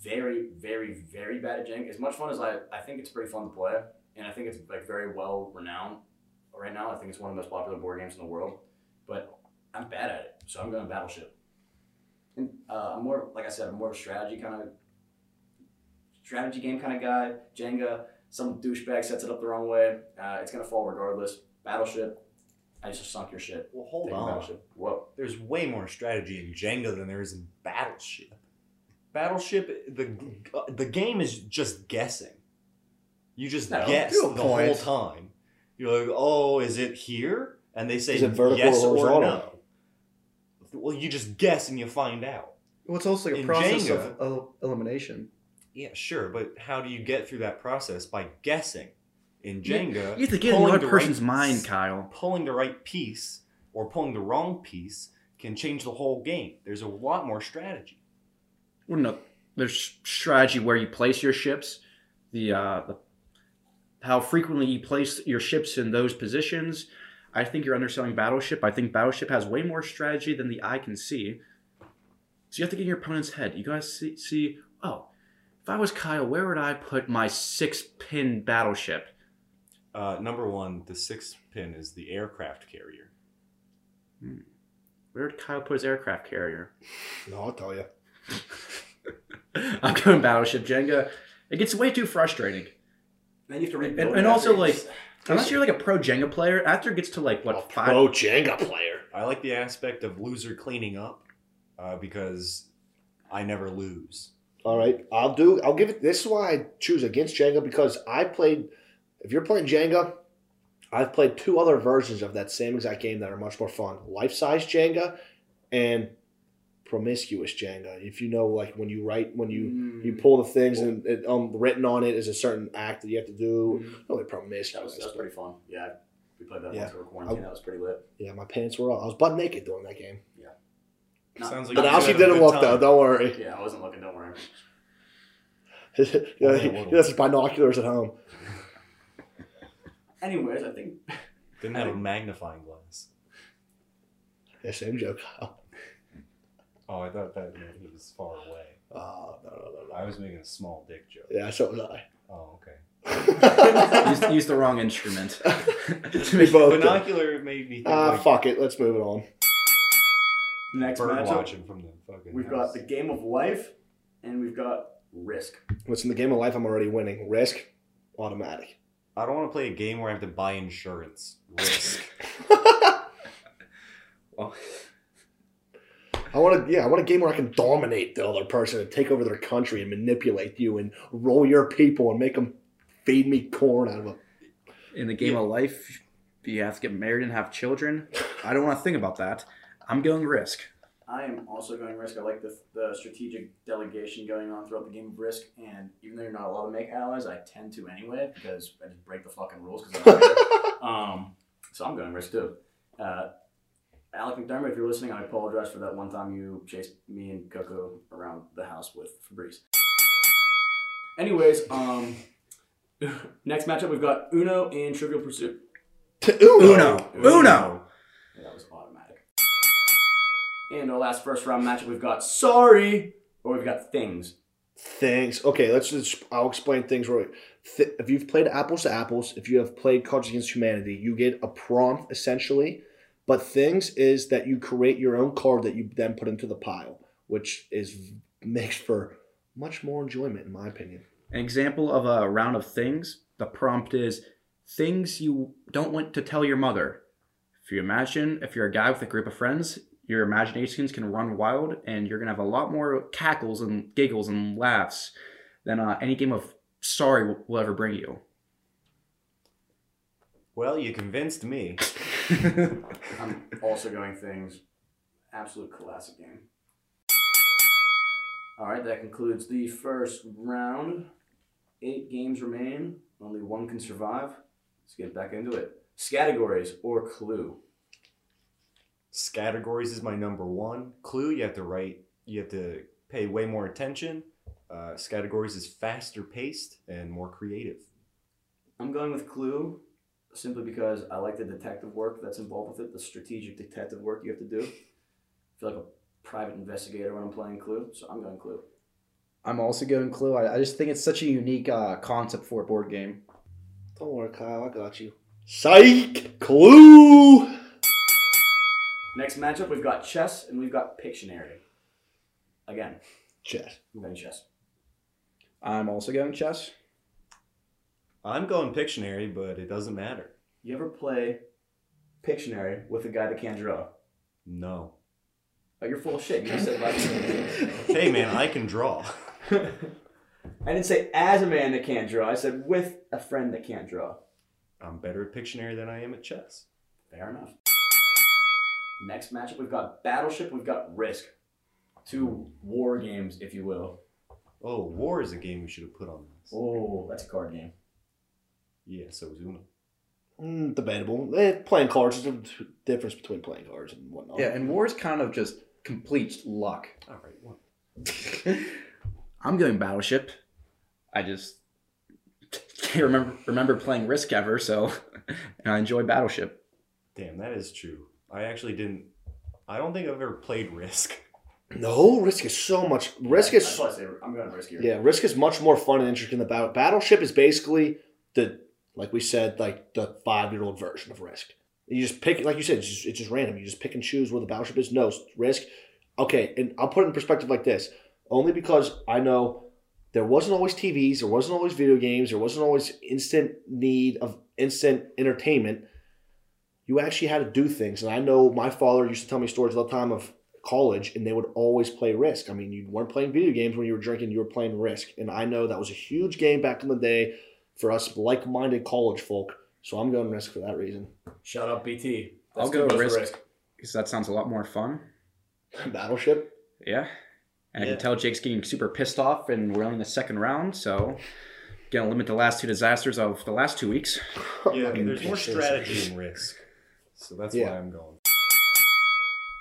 very, very, very bad at Jenga. As much fun as I, I think it's pretty fun to play, and I think it's like very well renowned right now. I think it's one of the most popular board games in the world, but I'm bad at it, so I'm going Battleship. And uh, I'm more, like I said, I'm more of a strategy kind of strategy game kind of guy. Jenga, some douchebag sets it up the wrong way. Uh, it's gonna fall regardless. Battleship, I just sunk your shit. Well, hold Taking on. Battleship. Whoa. There's way more strategy in Jenga than there is in Battleship. Battleship, the the game is just guessing. You just No, guess to a the point. whole time. You're like, oh, is it here? And they say Is it vertical yes or or horizontal? no. Well, you just guess and you find out. Well, it's also like a In process Jenga- of el- elimination. Yeah, sure, but how do you get through that process by guessing? In Jenga, You have to get in the other right person's s- mind, Kyle. Pulling the right piece or pulling the wrong piece can change the whole game. There's a lot more strategy. Well, no, there's strategy where you place your ships, the, uh, the how frequently you place your ships in those positions. I think you're underselling Battleship. I think Battleship has way more strategy than the eye can see. So you have to get in your opponent's head. You gotta see, see oh, if I was Kyle, where would I put my six pin battleship? Uh, number one, the sixth pin is the aircraft carrier. Where would Kyle put his aircraft carrier? No, I'll tell you. I'm going Battleship Jenga. It gets way too frustrating. Then you have to rebuild And- and also, like, Unless you're like a pro Jenga player, after it gets to like what a five? pro Jenga player. I like the aspect of loser cleaning up uh, because I never lose. All right, I'll do. I'll give it. This is why I choose against Jenga because I played. If you're playing Jenga, I've played two other versions of that same exact game that are much more fun: life size Jenga and promiscuous Jenga. If you know, like when you write, when you Mm. you pull the things and it, um, written on it is a certain act that you have to do. Mm. Really That promiscuous. was, that was pretty fun. Yeah, we played that Yeah. once over quarantine. That was pretty lit. yeah, my pants were off. I was butt naked during that game. Not- Sounds like But you now she didn't look time. though. Don't worry. Yeah, I wasn't looking. Don't worry. yeah, he, he has his binoculars at home. Anyways, I think Didn't have a magnifying glass. Yeah, same joke. Oh, Oh, I thought that meant he was far away. Oh, no, no, no, no. I was making a small dick joke. Yeah, so was I. Oh, okay. Used, used the wrong instrument. we both did. Binocular made me think Ah, like fuck it. Let's move it on. next bird matchup watching from the fucking. we've house. got the game of life, and we've got risk. What's in the game of life? I'm already winning. Risk, automatic. I don't want to play a game where I have to buy insurance. Risk. well, I want to. Yeah, I want a game where I can dominate the other person and take over their country and manipulate you and roll your people and make them feed me corn out of a. in the game of life, you have to get married and have children. I don't want to think about that. I'm going risk. I am also going risk. I like the, the strategic delegation going on throughout the game of risk, and even though you're not allowed to make allies, I tend to anyway because I just break the fucking rules. Cause I'm um, so I'm going risk too. Uh, Alec McDermott, if you're listening, I apologize for that one time you chased me and Coco around the house with Fabrice. Anyways, um, next matchup we've got Uno and Trivial Pursuit. Uno. Uno. Yeah, that was automatic. And our last first round matchup, we've got Sorry, or we've got Things. Things. Okay, let's just. I'll explain things real quick. Th- if you've played apples to apples, if you have played Cards Against Humanity, you get a prompt essentially. But things is that you create your own card that you then put into the pile, which is makes for much more enjoyment, in my opinion. An example of a round of things. The prompt is things you don't want to tell your mother. If you imagine, if you're a guy with a group of friends, your imaginations can run wild, and you're gonna have a lot more cackles and giggles and laughs than uh, any game of Sorry will- will ever bring you. Well, you convinced me. I'm also going Things. Absolute classic game. All right, that concludes the first round. Eight games remain. Only one can survive. Let's get back into it. Categories or Clue. Categories is my number one. Clue, you have to write. You have to pay way more attention. Uh, this categories is faster paced and more creative. I'm going with Clue simply because I like the detective work that's involved with it, the strategic detective work you have to do. I feel like a private investigator when I'm playing Clue, so I'm going Clue. I'm also going Clue. I, I just think it's such a unique uh, concept for a board game. Don't worry, Kyle. I got you. Psych! Clue! Next matchup, we've got chess and we've got Pictionary. Again, Chess. I'm going chess. I'm also going chess. I'm going Pictionary, but it doesn't matter. You ever play Pictionary with a guy that can't draw? No. Oh, you're full of shit. You just said about Hey man, I can draw. I didn't say as a man that can't draw. I said with a friend that can't draw. I'm better at Pictionary than I am at chess. Fair enough. Next matchup, we've got Battleship, we've got Risk. Two war games, if you will. Oh, War is a game we should have put on this. Oh, that's a card game. Yeah, so is Uno. Mm, debatable. Eh, playing cards is the difference between playing cards and whatnot. Yeah, and war is kind of just complete luck. All right, one. I'm going Battleship. I just can't remember remember playing Risk ever, so and I enjoy Battleship. Damn, that is true. I actually didn't. I don't think I've ever played Risk. No, Risk is so much. Risk I'd is probably say I'm going Risk here. yeah. Risk is much more fun and interesting than Battle. Battleship is basically the like we said like the five year old version of Risk. You just pick like you said. It's just, it's just random. You just pick and choose where the battleship is. No Risk. Okay, and I'll put it in perspective like this. Only because I know there wasn't always TVs, there wasn't always video games, there wasn't always instant need of instant entertainment. You actually had to do things, and I know my father used to tell me stories all the time of college, and they would always play Risk. I mean, you weren't playing video games when you were drinking; you were playing Risk, and I know that was a huge game back in the day for us like-minded college folk. So I'm going Risk for that reason. Shut up, BT. I'll That's go too Risk. Because that sounds a lot more fun. Battleship. Yeah. And I can tell Jake's getting super pissed off, and we're only in the second round, so gonna limit the last two disasters of the last two weeks. Yeah, Fucking there's more strategy in Risk. So that's Yeah. why I'm going.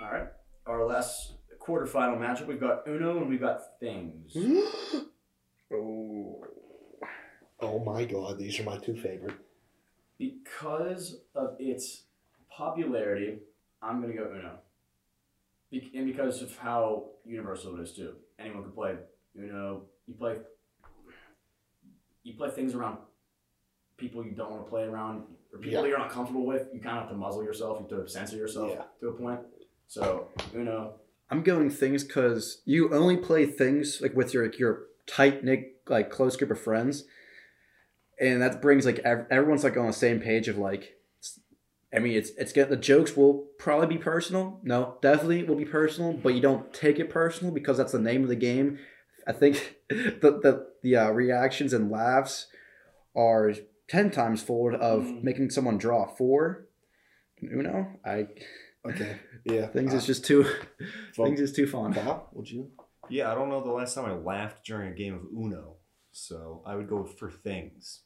All right. Our last quarterfinal matchup, we've got Uno and we've got Things. Oh. oh my god, these are my two favorite. Because of its popularity, I'm going to go Uno. Be- and because of how universal it is too. Anyone can play Uno. You play you play things around people you don't want to play around or people Yeah. you're not comfortable with. You kind of have to muzzle yourself. You have to censor yourself Yeah. to a point. So Uno. I'm going things because you only play things like with your your tight knit like close group of friends, and that brings like ev- everyone's like on the same page of like. I mean, it's it's get the jokes will probably be personal. No, definitely will be personal, but you don't take it personal because that's the name of the game. I think the the the uh, reactions and laughs are ten times forward of Mm. making someone draw four. Uno, I Okay. Yeah. things is just too Well, things is too fun. Bob, would you? Yeah, I don't know the last time I laughed during a game of Uno. So I would go for things.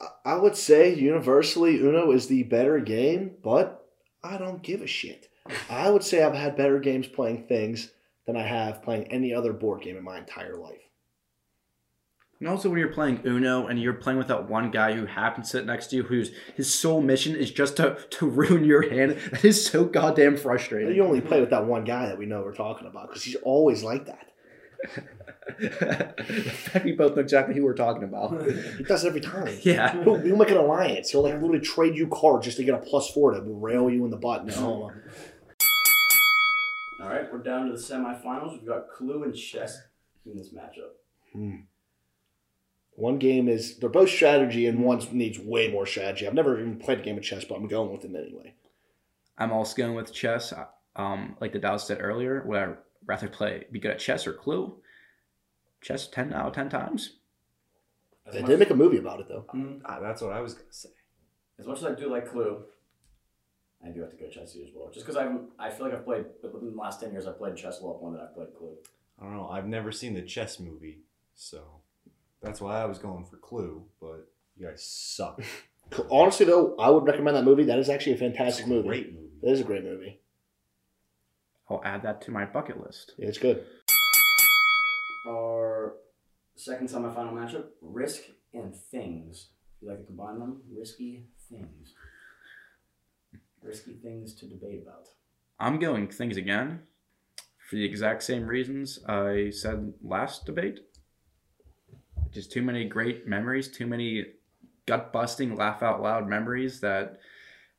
I- I would say universally Uno is the better game, but I don't give a shit. I would say I've had better games playing things than I have playing any other board game in my entire life. And also, when you're playing Uno and you're playing with that one guy who happens to sit next to you, whose his sole mission is just to, to ruin your hand, that is so goddamn frustrating. you only play with that one guy that we know we're talking about because he's always like that. we both know exactly who we're talking about. He does it every time. Yeah. He'll, he'll make an alliance. He'll like literally trade you cards just to get a plus four to rail you in the butt. No, All right, we're down to the semifinals. We've got Clue and Chess in this matchup. Hmm. One game is they're both strategy and one needs way more strategy. I've never even played a game of chess, but I'm going with it anyway. I'm also going with chess. Um, like the Dallas said earlier, would I rather play be good at chess or Clue? Chess ten out of ten times. As They did make a movie about it though. Mhm. Ah, that's what I was gonna say. as much as I do like Clue, I do have to go Chess as well. Just because I I feel like I've played within the last ten years I've played chess a lot more than I've played Clue. I don't know. I've never seen the chess movie, so that's why I was going for Clue. But you guys suck. Honestly though, I would recommend that movie. That is actually a It's fantastic a movie. great movie. That is a great movie. I'll add that to my bucket list. Yeah, it's good. our second semifinal matchup: Risk and Things. You like to combine them? Risky things. Risky things to debate about. I'm going things again for the exact same reasons I said last debate. Just too many great memories, too many gut busting, laugh out loud memories that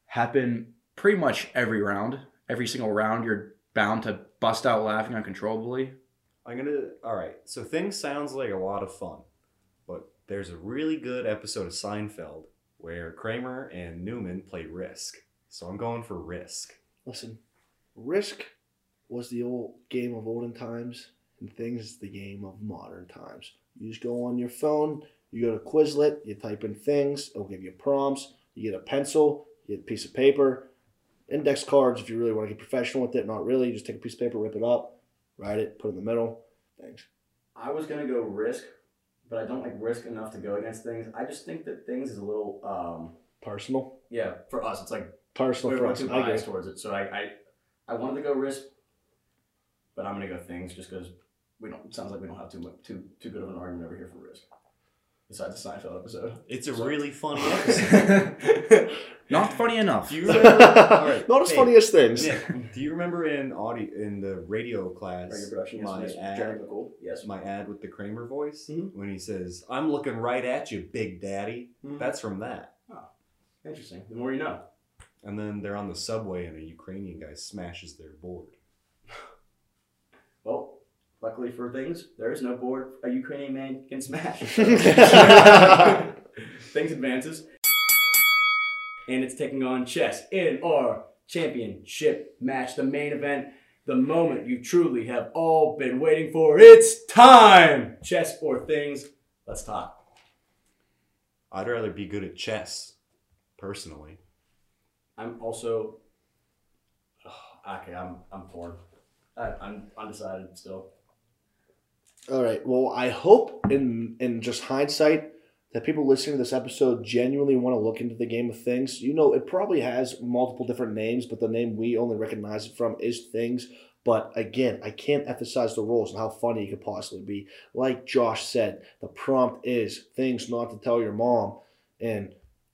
happen pretty much every round. Every single round, you're bound to bust out laughing uncontrollably. I'm gonna. All right. So things sounds like a lot of fun, but there's a really good episode of Seinfeld where Kramer and Newman play Risk. So I'm going for Risk. Listen, Risk was the old game of olden times, and Things is the game of modern times. You just go on your phone, you go to Quizlet, you type in things, it'll give you prompts, you get a pencil, you get a piece of paper, index cards if you really want to get professional with it. Not really, you just take a piece of paper, rip it up, write it, put it in the middle. things. I was gonna go Risk, but I don't like Risk enough to go against Things. I just think that Things is a little, um, Personal. yeah, for us, it's like Personal we're, for we're us. too biased towards it. So I, I, I wanted to go Risk, but I'm gonna go Things just because we don't. It sounds like we don't have too much, too too good of an argument over here for Risk. Besides the Seinfeld episode. It's a really funny episode. Not funny enough. Do you remember? all right, Not as hey, funny as things. Nick, do you remember in audio in the radio class Radio production, my yes, ad Jeremy McCool, yes. my ad with the Kramer voice Mhm. when he says, "I'm looking right at you, Big Daddy." Mhm. That's from that. Interesting. The more you know. And then they're on the subway and a Ukrainian guy smashes their board. Well, luckily for things, there is no board a Ukrainian man can smash. things advances. And it's taking on chess in our championship match, the main event, the moment you truly have all been waiting for. It's time! Chess or things. Let's talk. I'd rather be good at chess, personally. I'm also. okay, I'm I'm torn. I, I'm undecided still. All right. Well, I hope in in just hindsight that people listening to this episode genuinely want to look into the game of things. You know, it probably has multiple different names, but the name we only recognize it from is Things. But again, I can't emphasize the rules and how funny it could possibly be. Like Josh said, the prompt is things not to tell your mom. And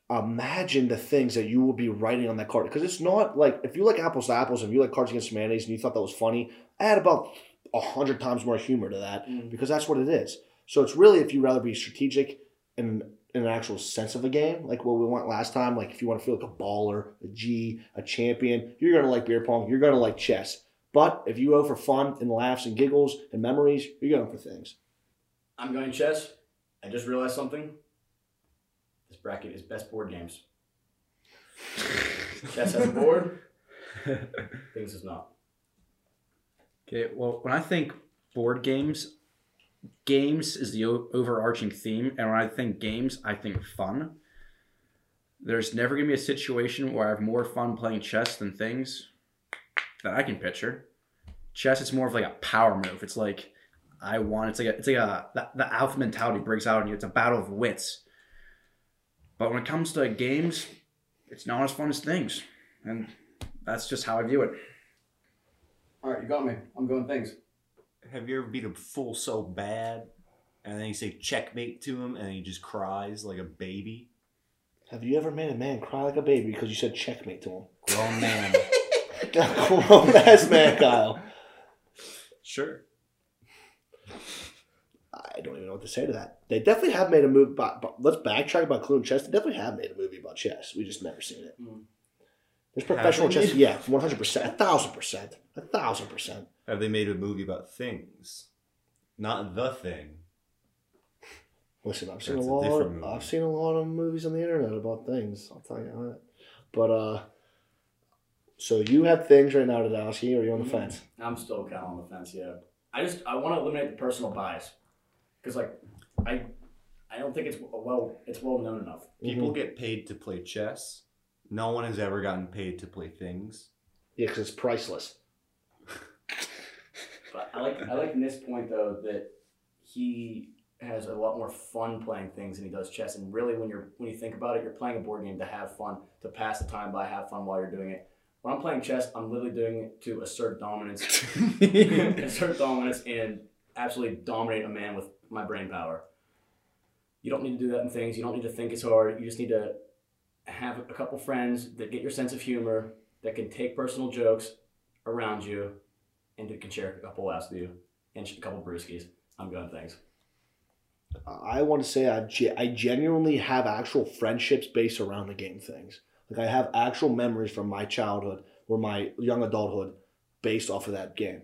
imagine the things that you will be writing on that card. Because it's not like if you like apples to apples and you like cards against mayonnaise and you thought that was funny, add about a hundred times more humor to that mm. because that's what it is. So it's really if you rather be strategic in, in an actual sense of a game, like what we went last time. Like if you want to feel like a baller, a G, a champion, you're gonna like beer pong. You're gonna like chess. But if you go for fun and laughs and giggles and memories, you're going for things. I'm going chess. I just realized something. This bracket is best board games. Chess has a board. Things is not. Okay, well, when I think board games, games is the o- overarching theme, and when I think games, I think fun. There's never gonna be a situation where I have more fun playing chess than things that I can picture. Chess, it's more of like a power move. It's like I want. It's like a, it's like a the, the alpha mentality breaks out in you. It's a battle of wits. But when it comes to games, it's not as fun as things, and that's just how I view it. All right, you got me. I'm going things. Have you ever beat a fool so bad, and then you say checkmate to him, and he just cries like a baby? Have you ever made a man cry like a baby because you said checkmate to him? Grown man. Grown ass man, Kyle. sure. I don't even know what to say to that. They definitely have made a movie. About, but let's backtrack about Clue and chess. They definitely have made a movie about chess. We just never seen it. Mm. There's professional chess. Yeah, one hundred percent, a thousand percent, a thousand percent. Have they made a movie about things? Not the thing. Listen, I've seen That's a a lot. different movie. I've seen a lot of movies on the internet about things. I'll tell you that. But uh, so you have things right now, Dadowski, or are you on the Mhm. fence? I'm still kind of on the fence. Yeah. I just I want to eliminate the personal bias because like I I don't think it's well it's well known enough. People Mhm. get paid to play chess. No one has ever gotten paid to play things. Yeah, because it's priceless. But I like I like Nick's point though that he has a lot more fun playing things than he does chess. And really, when you're when you think about it, you're playing a board game to have fun, to pass the time by, have fun while you're doing it. When I'm playing chess, I'm literally doing it to assert dominance, assert dominance, and absolutely dominate a man with my brain power. You don't need to do that in things. You don't need to think as hard. You just need to have a couple friends that get your sense of humor, that can take personal jokes around you, and that can share a couple laughs with you and a couple brewskis. I'm going thanks. I want to say I, ge- I genuinely have actual friendships based around the game things. Like I have actual memories from my childhood or my young adulthood based off of that game.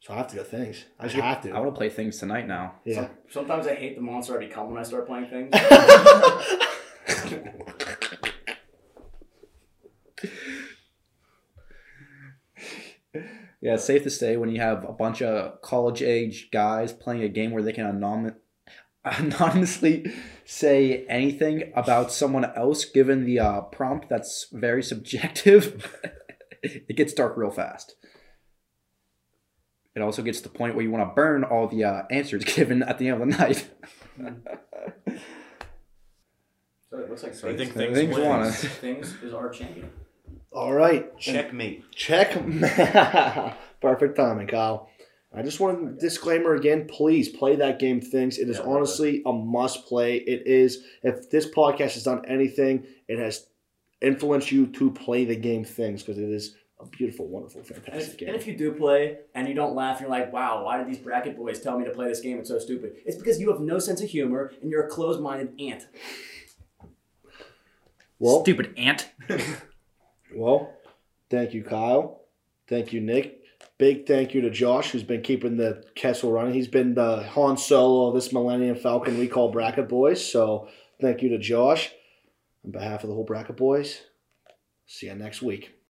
So I have to go things. I just have to. I to. want to play things tonight now. Yeah. Some- sometimes I hate the monster I become when I start playing things. Yeah, it's safe to say when you have a bunch of college age guys playing a game where they can anonymously say anything about someone else given the uh, prompt that's very subjective, it gets dark real fast. It also gets to the point where you want to burn all the uh, answers given at the end of the night. So it looks like So I think things, things, Things wins. wanna- things is our champion. All right. Checkmate. Check. Perfect timing, Kyle. I just want a disclaimer again. Please play that game. Things. It is Yeah, honestly a must play. It is. If this podcast has done anything, it has influenced you to play the game. Things because it is a beautiful, wonderful, And fantastic if, game. and if you do play and you don't laugh, you're like, wow, why did these bracket boys tell me to play this game? It's so stupid. It's because you have no sense of humor and you're a closed minded ant. Well, Stupid ant. well, thank you, Kyle. Thank you, Nick. Big thank you to Josh, who's been keeping the Kessel running. He's been the Han Solo of this Millennium Falcon we call Bracket Boys. So thank you to Josh. On behalf of the whole Bracket Boys, see you next week.